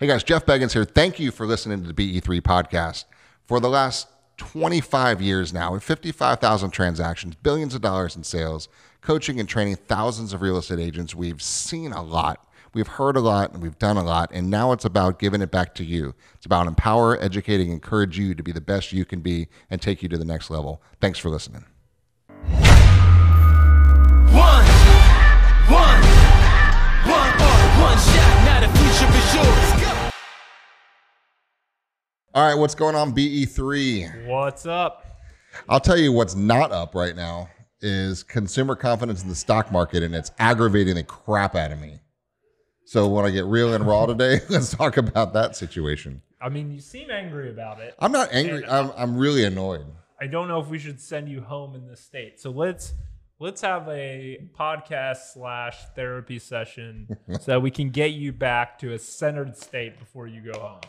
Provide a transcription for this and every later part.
Hey guys, Jeff Beggins here. Thank you for listening to the BE3 podcast. For the last 25 years now, with 55,000 transactions, billions of dollars in sales, coaching and training thousands of real estate agents, we've seen a lot. We've heard a lot and we've done a lot. And now it's about giving it back to you. It's about empower, educating, encourage you to be the best you can be and take you to the next level. Thanks for listening. One, one, one, one shot. Now the future is yours. All right, what's going on, BE3? What's up? I'll tell you what's not up right now is consumer confidence in the stock market, and it's aggravating the crap out of me. So when I get real and raw today, let's talk about that situation. I mean, you seem angry about it. I'm not angry. I'm, I'm really annoyed. I don't know if we should send you home in this state. So let's let's have a podcast slash therapy session so that we can get you back to a centered state before you go home.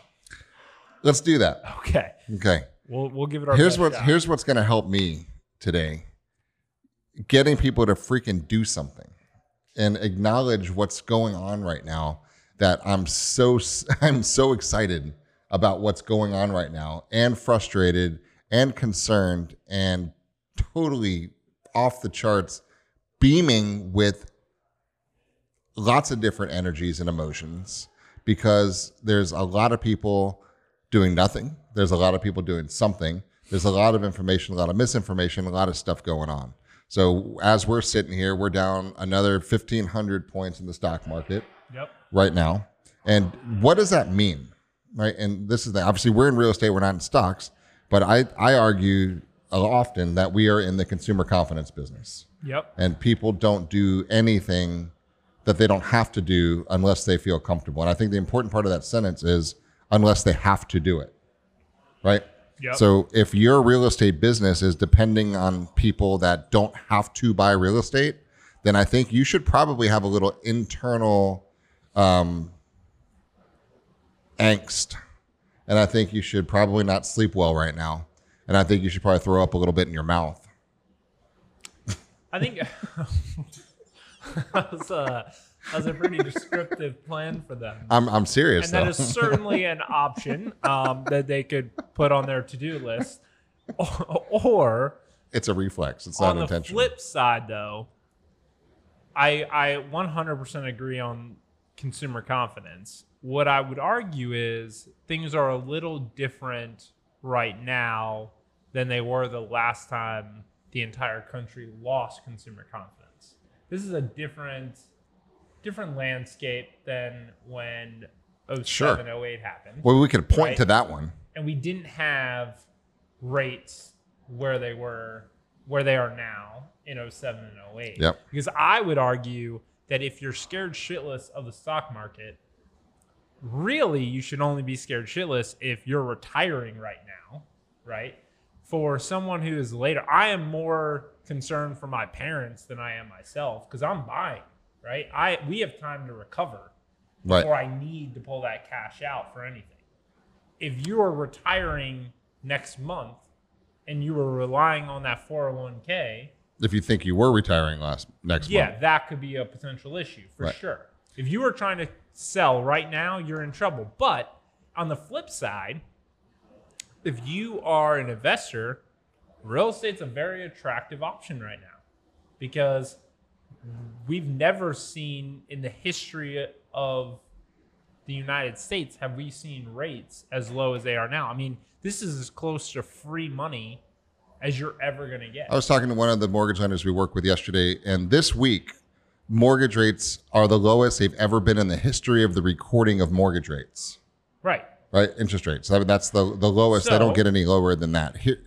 Let's do that. Okay, Okay. we'll we'll give it our Here's best what shot. here's what's going to help me today. Getting people to freaking do something and acknowledge what's going on right now that I'm so I'm so excited about what's going on right now and frustrated and concerned and totally off the charts beaming with lots of different energies and emotions because there's a lot of people doing nothing. There's a lot of people doing something. There's a lot of information, a lot of misinformation, a lot of stuff going on. So as we're sitting here, we're down another 1,500 points in the stock market Yep. right now. And what does that mean? Right. And this is the obviously we're in real estate, we're not in stocks, but I, I argue often that we are in the consumer confidence business Yep. and people don't do anything that they don't have to do unless they feel comfortable. And I think the important part of that sentence is unless they have to do it. Right? Yep. So if your real estate business is depending on people that don't have to buy real estate, then I think you should probably have a little internal um, angst. And I think you should probably not sleep well right now. And I think you should probably throw up a little bit in your mouth. I think that was a that was a pretty descriptive plan for them. I'm, I'm serious and that though. is certainly an option um, that they could put on their to-do list. Or, It's a reflex. It's not intentional. on the flip side, though, I I 100% agree on consumer confidence. What I would argue is things are a little different right now than they were the last time the entire country lost consumer confidence. This is a different different landscape than when 07, Sure. 08 happened Well, we could point Right. to that one. and we didn't have rates where they were where they are now in 07 and 08 Yep. because i would argue that if you're scared shitless of the stock market really you should only be scared shitless if you're retiring right now right for someone who is later i am more concerned for my parents than i am myself because i'm buying right i we have time to recover Right. before I need to pull that cash out for anything. If you are retiring next month and you were relying on that 401k, If you think you were retiring last next month. yeah, month. that could be a potential issue for Right. sure. If you are trying to sell right now, you're in trouble. But on the flip side, if you are an investor, real estate's a very attractive option right now because we've never seen in the history of the United States have we seen rates as low as they are now. I mean, this is as close to free money as you're ever going to get. I was talking to one of the mortgage lenders we work with yesterday, and this week, mortgage rates are the lowest they've ever been in the history of the recording of mortgage rates. Right. Right, interest rates. I mean, that's the the lowest. they don't get any lower than that. Here,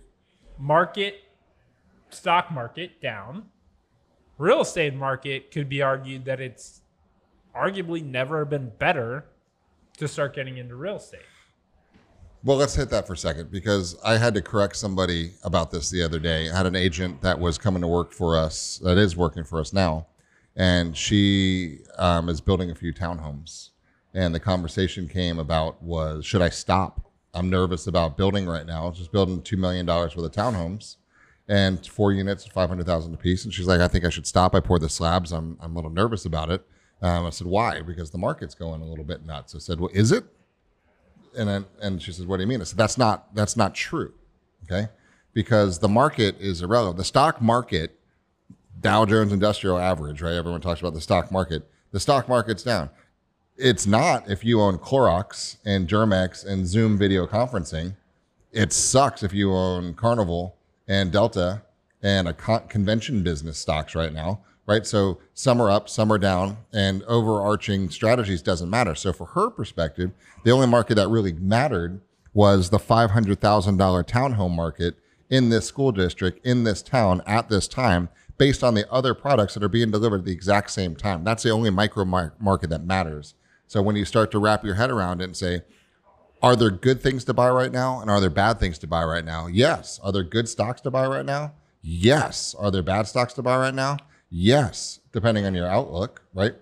market stock market down real estate market could be argued that it's arguably never been better to start getting into real estate Well, let's hit that for a second because I had to correct somebody about this the other day. I had an agent that was coming to work for us, that is working for us now, and she um, is building a few townhomes. And the conversation came about was should I stop? I'm nervous about building right now. Just building two million dollars worth of townhomes, and four units, five hundred thousand apiece. And she's like, I think I should stop. I poured the slabs. I'm I'm a little nervous about it. Um, I said, why? Because the market's going a little bit nuts. I said, well, is it? and then, and she says, "What do you mean?" I said, "That's not that's not true." Okay, because the market is irrelevant. The stock market, Dow Jones Industrial Average, right? Everyone talks about the stock market. The stock market's down. It's not if you own Clorox and Germ-X and Zoom video conferencing. It sucks if you own Carnival and Delta and a con- convention business stocks right now, right? So some are up, some are down, and overarching strategies doesn't matter. So for her perspective, the only market that really mattered was the $500,000 townhome market in this school district, in this town, at this time, based on the other products that are being delivered at the exact same time. That's the only micro market that matters. So when you start to wrap your head around it and say, are there good things to buy right now? And are there bad things to buy right now? Yes. Are there good stocks to buy right now? Yes. Are there bad stocks to buy right now? Yes. Depending on your outlook, right?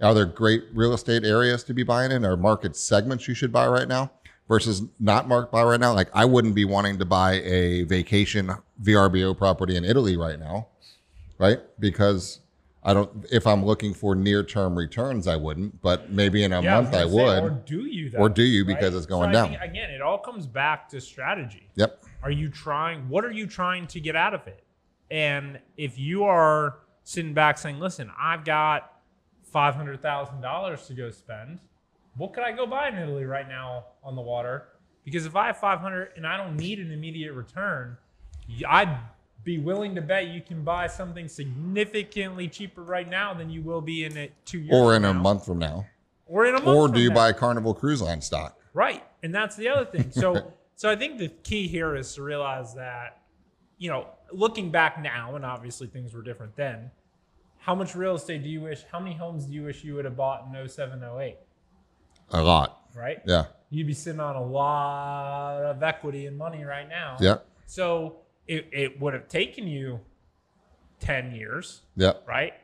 Are there great real estate areas to be buying in or market segments you should buy right now versus not marked buy right now? Like I wouldn't be wanting to buy a vacation VRBO property in Italy right now, right? Because I don't, if I'm looking for near term returns, I wouldn't, but maybe in a Yeah, month I gonna say, would. Or do you? Though, Or do you because it's going So down. think, again, it all comes back to strategy. Yep. Are you trying? What are you trying to get out of it? And if you are sitting back saying, "Listen, I've got five hundred thousand dollars to go spend. What could I go buy in Italy right now on the water? Because if I have five hundred and I don't need an immediate return, I'd be willing to bet you can buy something significantly cheaper right now than you will be in it two years Or in a now. month from now. or in a month. Or do you now. buy Carnival Cruise Line stock? Right. And that's the other thing. So so I think the key here is to realize that, you know, looking back now, and obviously things were different then, how much real estate do you wish, how many homes do you wish you would have bought in 07, 08? A lot. Right? Yeah. You'd be sitting on a lot of equity and money right now. Yeah. So it, it would have taken you 10 years Yeah. right?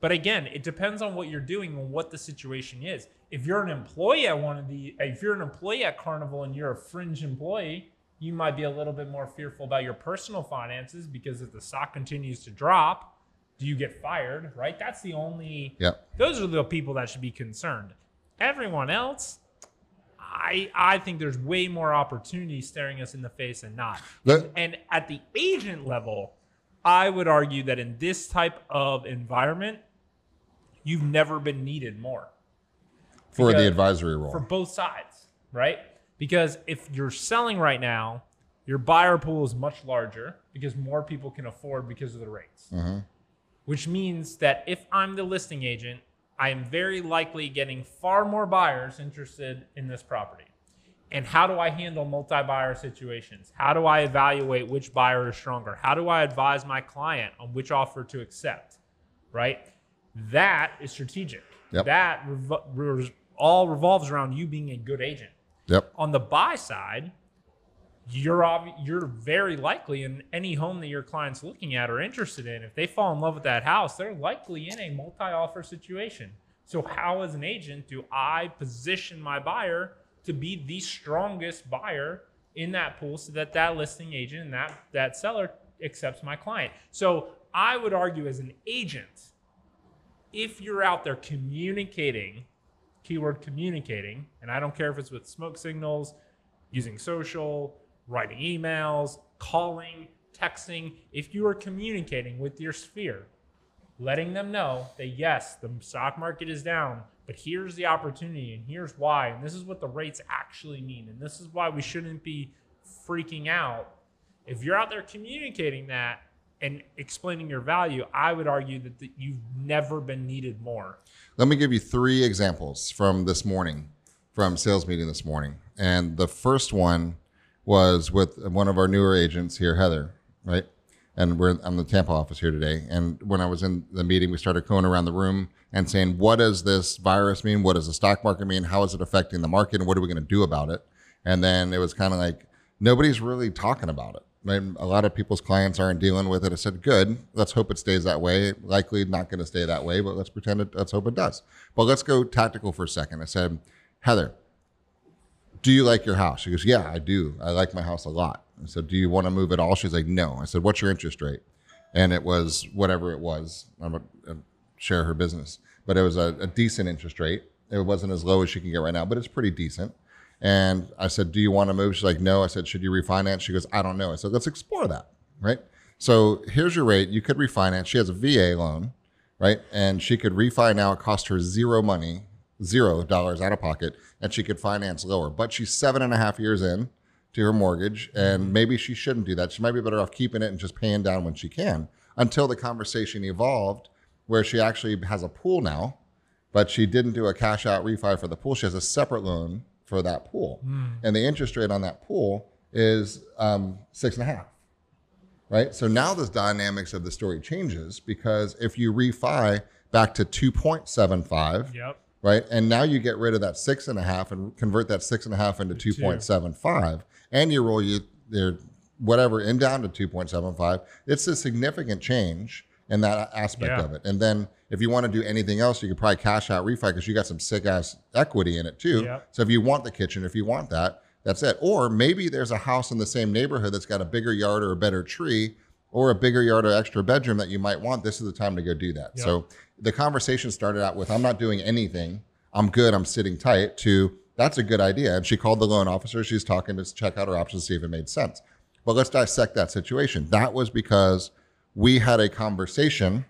But again, it depends on what you're doing and what the situation is. If you're an employee at one of the, if you're an employee at Carnival and you're a fringe employee, you might be a little bit more fearful about your personal finances because if the stock continues to drop, do you get fired? Right? That's the only. Yeah. Those are the people that should be concerned. Everyone else, I I think there's way more opportunity staring us in the face than not. Let- And at the agent level, I would argue that in this type of environment, you've never been needed more For the advisory role. for both sides, right? Because if you're selling right now, your buyer pool is much larger because more people can afford because of the rates. Mm-hmm. Which means that if I'm the listing agent, I am very likely getting far more buyers interested in this property. And how do I handle multi buyer situations? How do I evaluate which buyer is stronger? How do I advise my client on which offer to accept? Right? That is strategic. Yep. That revo- re- all revolves around you being a good agent. Yep. On the buy side, you're obvi- you're very likely in any home that your client's looking at or interested in. If they fall in love with that house, they're likely in a multi-offer situation. So how, as an agent, do I position my buyer to be the strongest buyer in that pool, so that that listing agent and that that seller accepts my client? So I would argue, as an agent, if you're out there communicating keyword communicating, and I don't care if it's with smoke signals, using social, writing emails, calling, texting, if you are communicating with your sphere, letting them know that yes, the stock market is down, but here's the opportunity and here's why, and this is what the rates actually mean, and this is why we shouldn't be freaking out. If you're out there communicating that and explaining your value, I would argue that, you've never been needed more. Let me give you three examples from this morning, from sales meeting this morning. And the first one was with one of our newer agents here, Heather, right? And we're I'm the Tampa office here today. And when I was in the meeting, we started going around the room and saying, what does this virus mean? What does the stock market mean? How is it affecting the market? And what are we going to do about it? And then it was kind of like, nobody's really talking about it. Right? A lot of people's clients aren't dealing with it. I said, good. Let's hope it stays that way. Likely not going to stay that way, but let's pretend it, let's hope it does. But let's go tactical for a second. I said, Heather, do you like your house? She goes, yeah, I do. I like my house a lot. I said, do you want to move at all? She's like, no. I said, what's your interest rate? And it was whatever it was. I'm a, a share her business, but it was a, a decent interest rate. It wasn't as low as she can get right now, but it's pretty decent. And I said, Do you want to move? She's like, No. I said, Should you refinance? She goes, I don't know. I said, Let's explore that. Right. So here's your rate. You could refinance. She has a VA loan, right? And she could refi now. It cost her zero money, zero dollars out of pocket, and she could finance lower. But she's seven and a half years in to her mortgage, and maybe she shouldn't do that. She might be better off keeping it and just paying down when she can until the conversation evolved where she actually has a pool now, but she didn't do a cash out refi for the pool. She has a separate loan for that pool. And the interest rate on that pool is um, six and a half right? So now the dynamics of the story changes because if you refi back to 2.75, Yep. Right? And now you get rid of that six and a half and convert that six and a half into 2.75, and you roll you there whatever in down to 2.75. It's a significant change in that aspect Yeah. of it. And then if you want to do anything else, you could probably cash out refi because you got some sick ass equity in it too. Yep. So if you want the kitchen, if you want that, that's it. Or maybe there's a house in the same neighborhood that's got a bigger yard or a better tree or a bigger yard or extra bedroom that you might want. This is the time to go do that. Yep. So the conversation started out with I'm not doing anything. I'm good. I'm sitting tight to that's a good idea. And she called the loan officer. She's talking to check out her options, to see if it made sense. But let's dissect that situation. That was because we had a conversation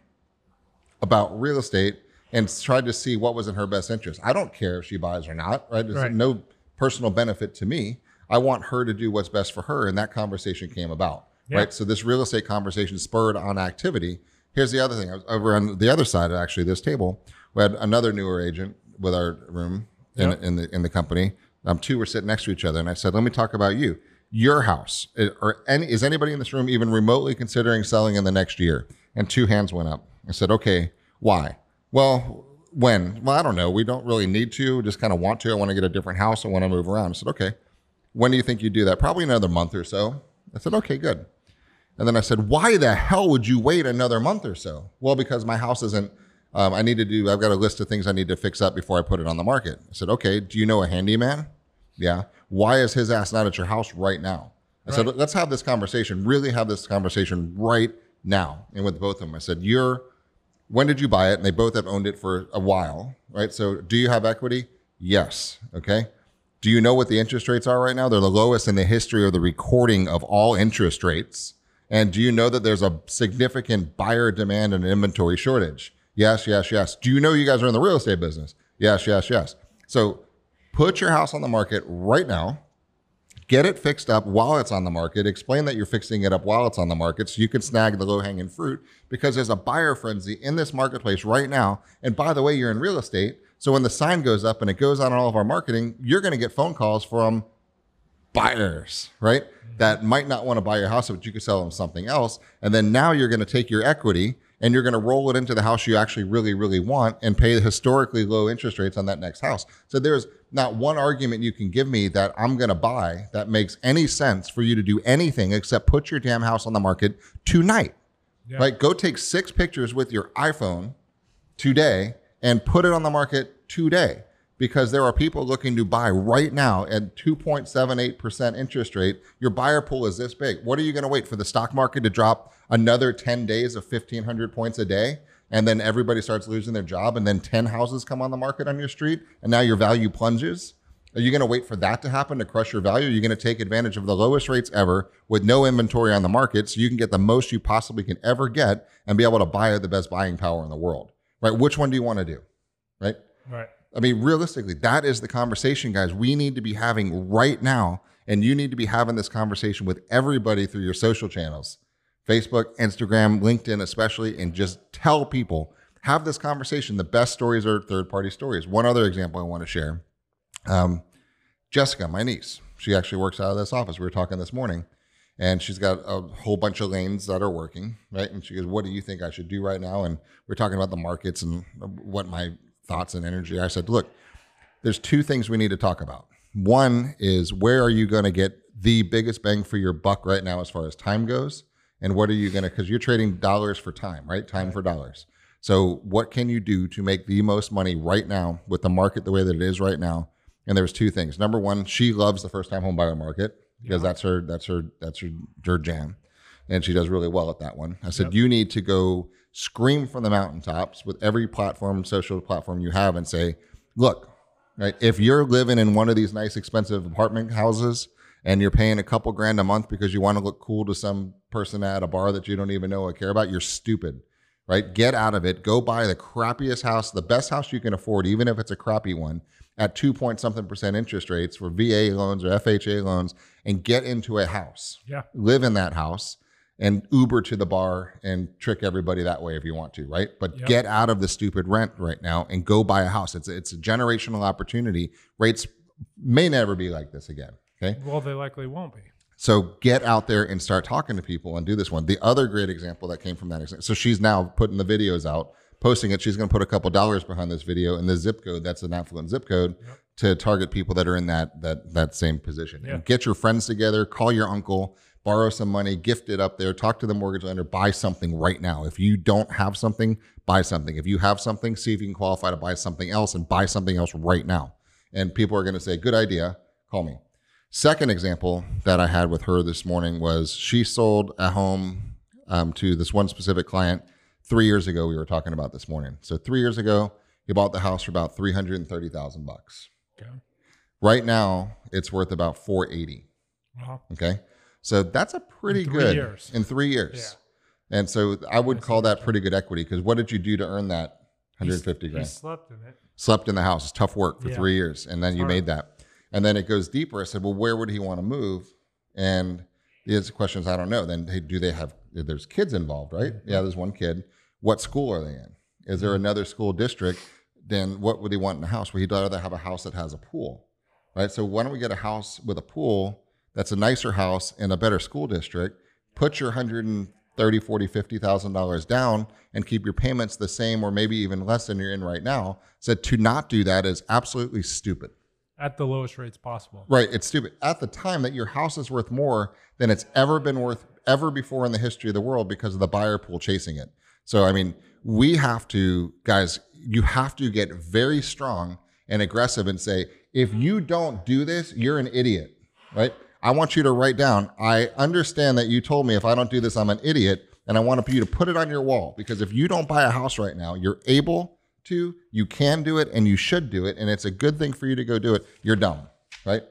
about real estate and tried to see what was in her best interest. I don't care if she buys or not, right? There's Right. no personal benefit to me. I want her to do what's best for her. And that conversation came about, Yeah. right? So this real estate conversation spurred on activity. Here's the other thing. I was over on the other side of actually this table. We had another newer agent with our room in, Yep. in the in the company. Um, two were sitting next to each other, and I said, "Let me talk about you, your house. Or any is anybody in this room even remotely considering selling in the next year?" And two hands went up. I said, "Okay, why?" Well, when? Well, I don't know. We don't really need to. Just kind of want to. I want to get a different house. I want to move around. I said, "Okay." When do you think you do that? Probably another month or so. I said, "Okay, good." And then I said, why the hell would you wait another month or so? Well, because my house isn't, um, I need to do, I've got a list of things I need to fix up before I put it on the market. I said, okay, do you know a handyman? Yeah. Why is his ass not at your house right now? I said, let's have this conversation, really have this conversation right now. And with both of them, I said, you're, when did you buy it? And they both have owned it for a while, right? So do you have equity? Yes. Okay. Do you know what the interest rates are right now? They're the lowest in the history of the recording of all interest rates. And do you know that there's a significant buyer demand and inventory shortage? Yes, yes, yes. Do you know you guys are in the real estate business? Yes, yes, yes. So put your house on the market right now. Get it fixed up while it's on the market. Explain that you're fixing it up while it's on the market so you can snag the low hanging fruit because there's a buyer frenzy in this marketplace right now. And by the way, you're in real estate. So when the sign goes up and it goes on all of our marketing, you're going to get phone calls from buyers, right? That might not want to buy your house, but you could sell them something else. And then now you're going to take your equity and you're going to roll it into the house you actually really, really want and pay the historically low interest rates on that next house. So there's not one argument you can give me that I'm going to buy that makes any sense for you to do anything except put your damn house on the market tonight. Yeah. Right? Go take six pictures with your iPhone today and put it on the market today because there are people looking to buy right now at 2.78% interest rate. Your buyer pool is this big. What are you going to wait for the stock market to drop another 10 days of 1500 points a day? And then everybody starts losing their job, and then 10 houses come on the market on your street, and now your value plunges. Are you going to wait for that to happen to crush your value? Are you going to take advantage of the lowest rates ever with no inventory on the market so you can get the most you possibly can ever get and be able to buy at the best buying power in the world? Right? Which one do you want to do? Right? Right. I mean, realistically, that is the conversation, guys, we need to be having right now. And you need to be having this conversation with everybody through your social channels Facebook, Instagram, LinkedIn, especially, and just tell people, have this conversation. The best stories are third party stories. One other example I want to share um, Jessica, my niece, she actually works out of this office. We were talking this morning, and she's got a whole bunch of lanes that are working, right? And she goes, What do you think I should do right now? And we're talking about the markets and what my thoughts and energy. I said, Look, there's two things we need to talk about. One is where are you going to get the biggest bang for your buck right now as far as time goes? And what are you going to, because you're trading dollars for time, right? Time for dollars. So, what can you do to make the most money right now with the market the way that it is right now? And there's two things. Number one, she loves the first time home buyer market because that's her, that's her, that's her, her jam. And she does really well at that one. I said, you need to go scream from the mountaintops with every platform, social platform you have and say, look, Right? If you're living in one of these nice, expensive apartment houses and you're paying a couple grand a month because you want to look cool to some person at a bar that you don't even know or care about, you're stupid. Right? Get out of it. Go buy the crappiest house, the best house you can afford, even if it's a crappy one, at two point something percent interest rates for VA loans or FHA loans, and get into a house. Yeah. Live in that house and Uber to the bar and trick everybody that way if you want to, right? But Yep. get out of the stupid rent right now and go buy a house. It's a, it's a generational opportunity. Rates may never be like this again. Okay. Well, they likely won't be. So get out there and start talking to people and do this one. The other great example that came from that example. So she's now putting the videos out, posting it. She's going to put a couple dollars behind this video and the zip code. That's an affluent zip code to target people that are in that that that same position. Yeah. And get your friends together. Call your uncle. Borrow some money. Gift it up there. Talk to the mortgage lender. Buy something right now. If you don't have something, buy something. If you have something, see if you can qualify to buy something else and buy something else right now. And people are going to say, "Good idea. Call me." Second example that I had with her this morning was she sold a home um, to this one specific client three years ago. We were talking about this morning. So three years ago, he bought the house for about three hundred and thirty thousand bucks. Okay. Right now, it's worth about four eighty. Okay, so that's a pretty In good years. in three years. And so I would call that pretty good equity because what did you do to earn that hundred fifty he grand? slept in it. slept in the house. It's tough work for Yeah. three years, and then you hard. made that. And then it goes deeper. I said, well, where would he want to move? And the answer questions I don't know. Then hey, do they have? There's kids involved, right? Mm-hmm. Yeah, there's one kid. What school are they in? Is there another school district? Then what would he want in a house? Well, he'd rather have a house that has a pool, right? So why don't we get a house with a pool that's a nicer house in a better school district? Put your hundred and thirty, forty, fifty thousand dollars down and keep your payments the same or maybe even less than you're in right now. Said to not do that is absolutely stupid. At the lowest rates possible. Right. It's stupid. At the time that your house is worth more than it's ever been worth ever before in the history of the world because of the buyer pool chasing it. So, I mean, we have to, guys, you have to get very strong and aggressive and say, if you don't do this, you're an idiot, right? I want you to write down, I understand that you told me if I don't do this, I'm an idiot. And I want you to put it on your wall because if you don't buy a house right now, you're able to, you can do it, and you should do it. And it's a good thing for you to go do it. You're dumb, right?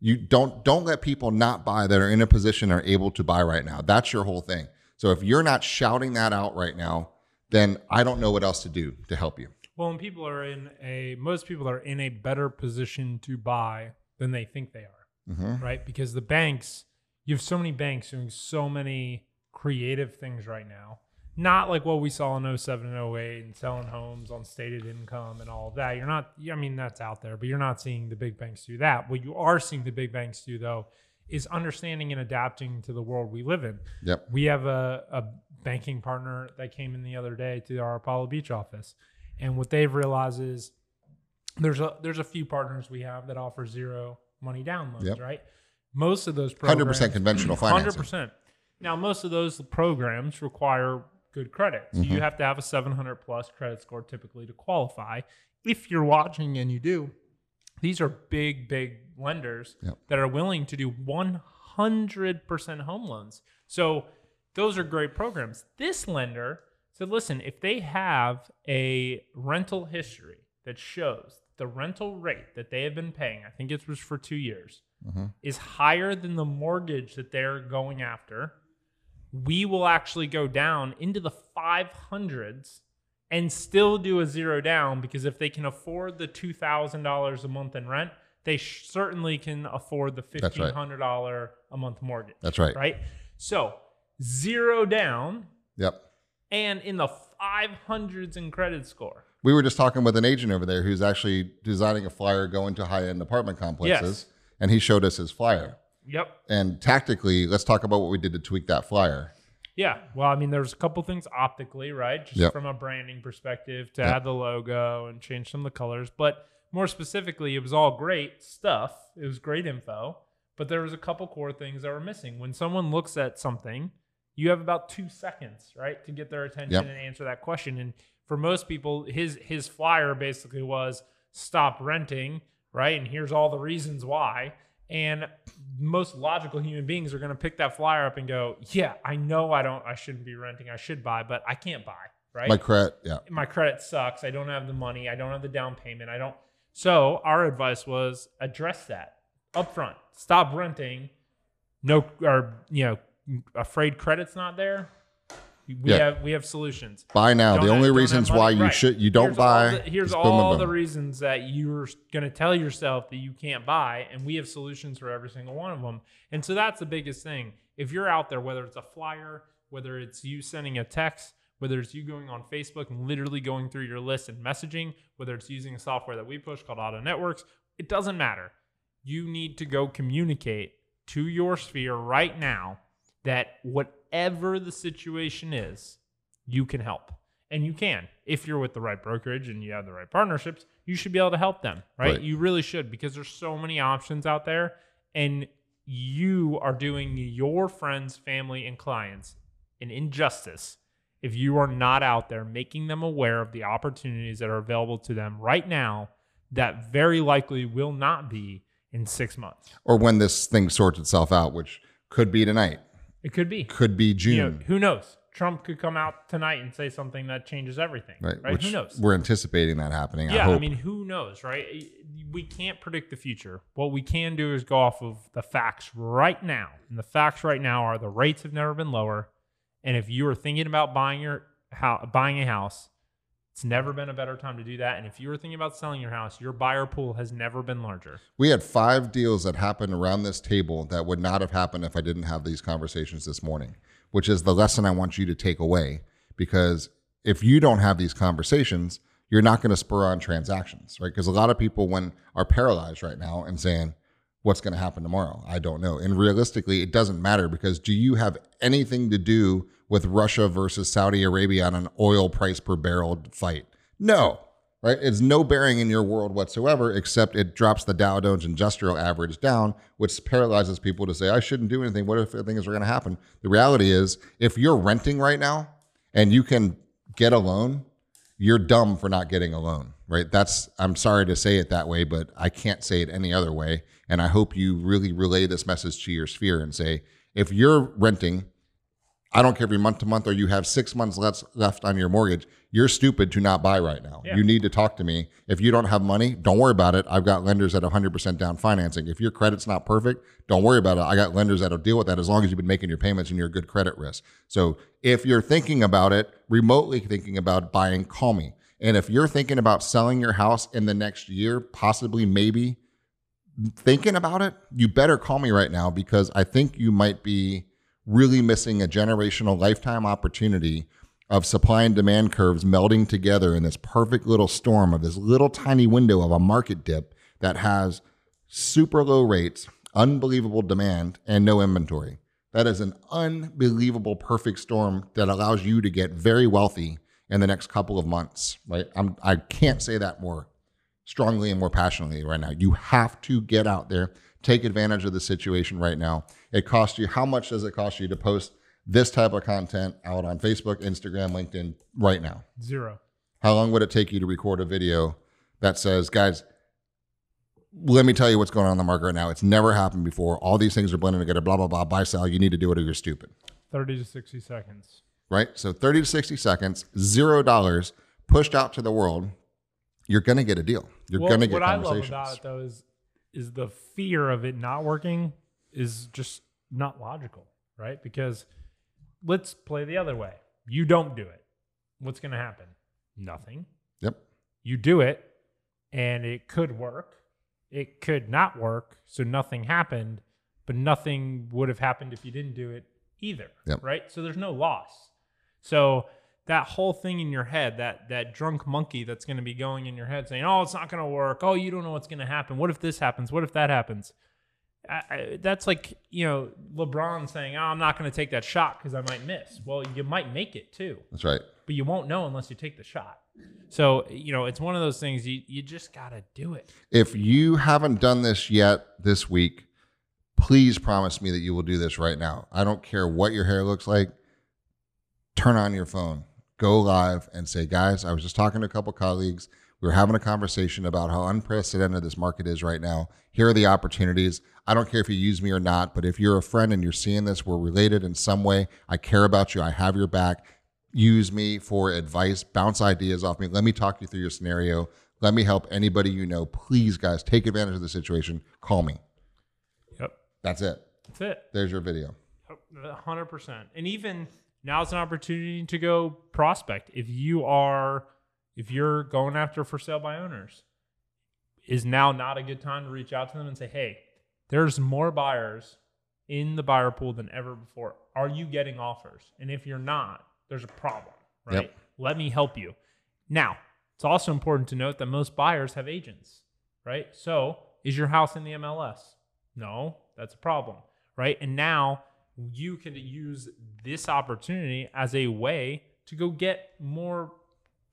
You don't don't let people not buy that are in a position are able to buy right now. That's your whole thing. So if you're not shouting that out right now, then I don't know what else to do to help you. Well, when people are in a, most people are in a better position to buy than they think they are, Mhm. right? Because the banks, you have so many banks doing so many creative things right now. Not like what we saw in 07 and 08 and selling homes on stated income and all of that. You're not, I mean, that's out there, but you're not seeing the big banks do that. What you are seeing the big banks do, though, is understanding and adapting to the world we live in. Yep. We have a, a banking partner that came in the other day to our Apollo Beach office. And what they've realized is there's a there's a few partners we have that offer zero money down loans, Yep. right? Most of those programs 100% conventional financing. Hundred percent. Now, most of those programs require good credit. So Mm-hmm. you have to have a 700 plus credit score typically to qualify. If you're watching and you do, these are big, big lenders Yep. that are willing to do 100% home loans. So those are great programs. This lender said, listen, if they have a rental history that shows the rental rate that they have been paying, I think it was for two years, mm-hmm. is higher than the mortgage that they're going after, we will actually go down into the 500s and still do a zero down because if they can afford the $2,000 a month in rent, they sh- certainly can afford the $1,500 a month mortgage. That's right. Right? So, zero down Yep. and in the 500s in credit score. We were just talking with an agent over there who's actually designing a flyer going to high end apartment complexes, and he showed us his flyer. Yep. And tactically, let's talk about what we did to tweak that flyer. Yeah. Well, I mean, there's a couple things optically, right? Just Yep. from a branding perspective to Yep. add the logo and change some of the colors. But more specifically, it was all great stuff. It was great info. But there was a couple core things that were missing. When someone looks at something, you have about two seconds, right, to get their attention Yep. and answer that question. And for most people, his his flyer basically was stop renting, right? And here's all the reasons why. And most logical human beings are going to pick that flyer up and go, "Yeah, I know I don't I shouldn't be renting. I should buy, but I can't buy." Right? My credit, yeah. my credit sucks. I don't have the money. I don't have the down payment. I don't. So our advice was address that upfront. Stop renting. No, or you know, afraid credit's not there. We Yeah. have we have solutions. Buy now. Don't the only have reasons why you Right. should you don't Here's buy. All the, here's boom, boom, all boom. the reasons that you're going to tell yourself that you can't buy, and we have solutions for every single one of them. And so that's the biggest thing. If you're out there, whether it's a flyer, whether it's you sending a text, whether it's you going on Facebook and literally going through your list and messaging, whether it's using a software that we push called Auto Networks, it doesn't matter. You need to go communicate to your sphere right now that whatever the situation is, you can help. And you can. If you're with the right brokerage and you have the right partnerships, you should be able to help them, right? Right. You really should because there's so many options out there and you are doing your friends, family and clients an injustice if you are not out there making them aware of the opportunities that are available to them right now that very likely will not be in 6 months. or when this thing sorts itself out, which could be tonight, It could be. could be June, You know, who knows? Trump could come out tonight and say something that changes everything. right? Right? Who knows? we're anticipating that happening. I Yeah, I, hope. mean, who knows, right? We can't predict the future. What we can do is go off of the facts right now. And the facts right now are the rates have never been lower. And if you are thinking about buying your house, buying a house, it's never been a better time to do that. And if you were thinking about selling your house, your buyer pool has never been larger. we had five deals that happened around this table that would not have happened if I didn't have these conversations this morning, which is the lesson I want you to take away. Because if you don't have these conversations, you're not going to spur on transactions, right? Because a lot of people when are paralyzed right now and saying, what's going to happen tomorrow? I don't know. And realistically, it doesn't matter because do you have anything to do with Russia versus Saudi Arabia on an oil price per barrel fight? No, right? It's no bearing in your world whatsoever, except it drops the Dow Jones Industrial Average down, which paralyzes people to say, I shouldn't do anything. What if things are going to happen? The reality is, if you're renting right now and you can get a loan, you're dumb for not getting a loan, right? That's, I'm sorry to say it that way, but I can't say it any other way. And I hope you really relay this message to your sphere and say, if you're renting, I don't care if you're month to month or you have six months left left on your mortgage. You're stupid to not buy right now. Yeah. You need to talk to me. If you don't have money, don't worry about it. I've got lenders at 100% down financing. If your credit's not perfect, don't worry about it. I got lenders that'll deal with that as long as you've been making your payments and you're a good credit risk. So if you're thinking about it, remotely thinking about buying, call me. And if you're thinking about selling your house in the next year, possibly, maybe, thinking about it, you better call me right now because I think you might be really missing a generational lifetime opportunity of supply and demand curves melding together in this perfect little storm of this little tiny window of a market dip that has super low rates, unbelievable demand, and no inventory. That is an unbelievable perfect storm that allows you to get very wealthy in the next couple of months. Right? I'm, I can't say that more strongly and more passionately right now. You have to get out there, take advantage of the situation right now. It costs you, how much does it cost you to post this type of content out on Facebook, Instagram, LinkedIn right now? Zero. How long would it take you to record a video that says, guys, let me tell you what's going on in the market right now. It's never happened before. All these things are blending together, blah, blah, blah, buy, sell. You need to do it or you're stupid, 30 to 60 seconds. right? So 30 to 60 seconds, zero dollars pushed out to the world. You're going to get a deal. You're Well, going to get what I love conversations. about it though is is the fear of it not working is just not logical, right? Because let's play the other way. You don't do it. What's going to happen? Nothing. Yep. You do it and it could work. It could not work, so nothing happened, but nothing would have happened if you didn't do it either, Yep. right? So there's no loss. So that whole thing in your head, that that drunk monkey that's going to be going in your head saying, "Oh, it's not going to work. Oh, you don't know what's going to happen. What if this happens? What if that happens?" I, I, that's like you know LeBron saying, "Oh, I'm not going to take that shot because I might miss." Well, you might make it too, That's right. but you won't know unless you take the shot. So you know, it's one of those things. You you just got to do it. If you haven't done this yet this week, please promise me that you will do this right now. I don't care what your hair looks like. Turn on your phone, go live, and say, guys, I was just talking to a couple colleagues. We were having a conversation about how unprecedented this market is right now. Here are the opportunities. I don't care if you use me or not, but if you're a friend and you're seeing this, we're related in some way. I care about you. I have your back. Use me for advice, bounce ideas off me. Let me talk you through your scenario. Let me help anybody you know. Please, guys, take advantage of the situation. Call me. Yep. That's it. That's it. There's your video. hundred percent. And even now's an opportunity to go prospect. If you are, if you're going after for sale by owners, is now not a good time to reach out to them and say, "Hey, there's more buyers in the buyer pool than ever before. Are you getting offers? And if you're not, there's a problem, right? Yep. Let me help you." Now, it's also important to note that most buyers have agents, right? So, is your house in the MLS? No, that's a problem, right? And now you can use this opportunity as a way to go get more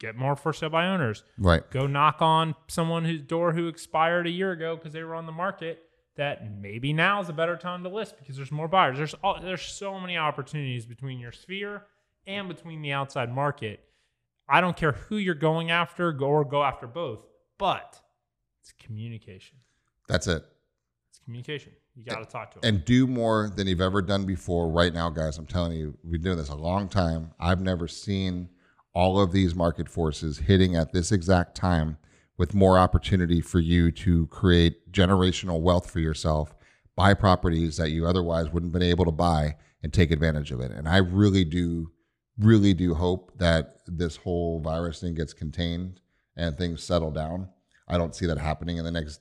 get more for sale by owners. Right. Go knock on someone whose door who expired a year ago because they were on the market that maybe now is a better time to list because there's more buyers. There's all, there's so many opportunities between your sphere and between the outside market. I don't care who you're going after go or go after both, but it's communication. That's it. It's communication. You got to talk to them. and do more than you've ever done before right now guys i'm telling you we've been doing this a long time i've never seen all of these market forces hitting at this exact time with more opportunity for you to create generational wealth for yourself buy properties that you otherwise wouldn't have been able to buy and take advantage of it. And i really do really do hope that this whole virus thing gets contained and things settle down. I don't see that happening in the next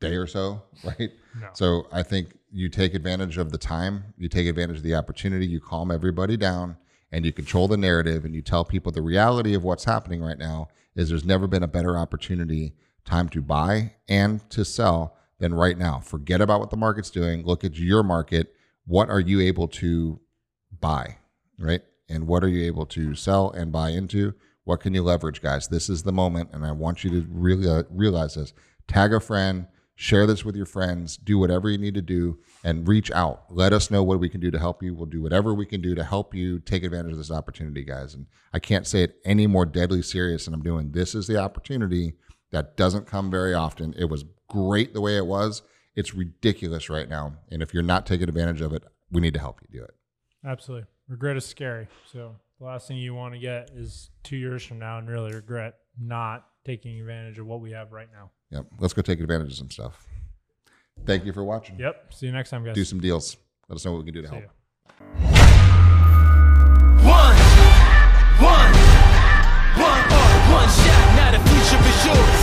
day or so right? No. so I think you take advantage of the time, you take advantage of the opportunity, you calm everybody down, and you control the narrative, and you tell people the reality of what's happening right now is there's never been a better opportunity time to buy and to sell than right now. Forget about what the market's doing. Look at your market. What are you able to buy, right? And what are you able to sell and buy into? What can you leverage, guys? This is the moment, and I want you to really realize this. Tag a friend, share this with your friends, do whatever you need to do, and reach out. Let us know what we can do to help you. We'll do whatever we can do to help you take advantage of this opportunity, guys. And I can't say it any more deadly serious than I'm doing. This is the opportunity that doesn't come very often. It was great the way it was. It's ridiculous right now. And if you're not taking advantage of it, we need to help you do it. Absolutely. Regret is scary. So the last thing you want to get is two years from now and really regret not taking advantage of what we have right now. Yep. Let's go take advantage of some stuff. Thank you for watching. Yep. See you next time, guys. Do some deals. Let us know what we can do to See help. ya. One, one, one, one shot. Now the future is yours.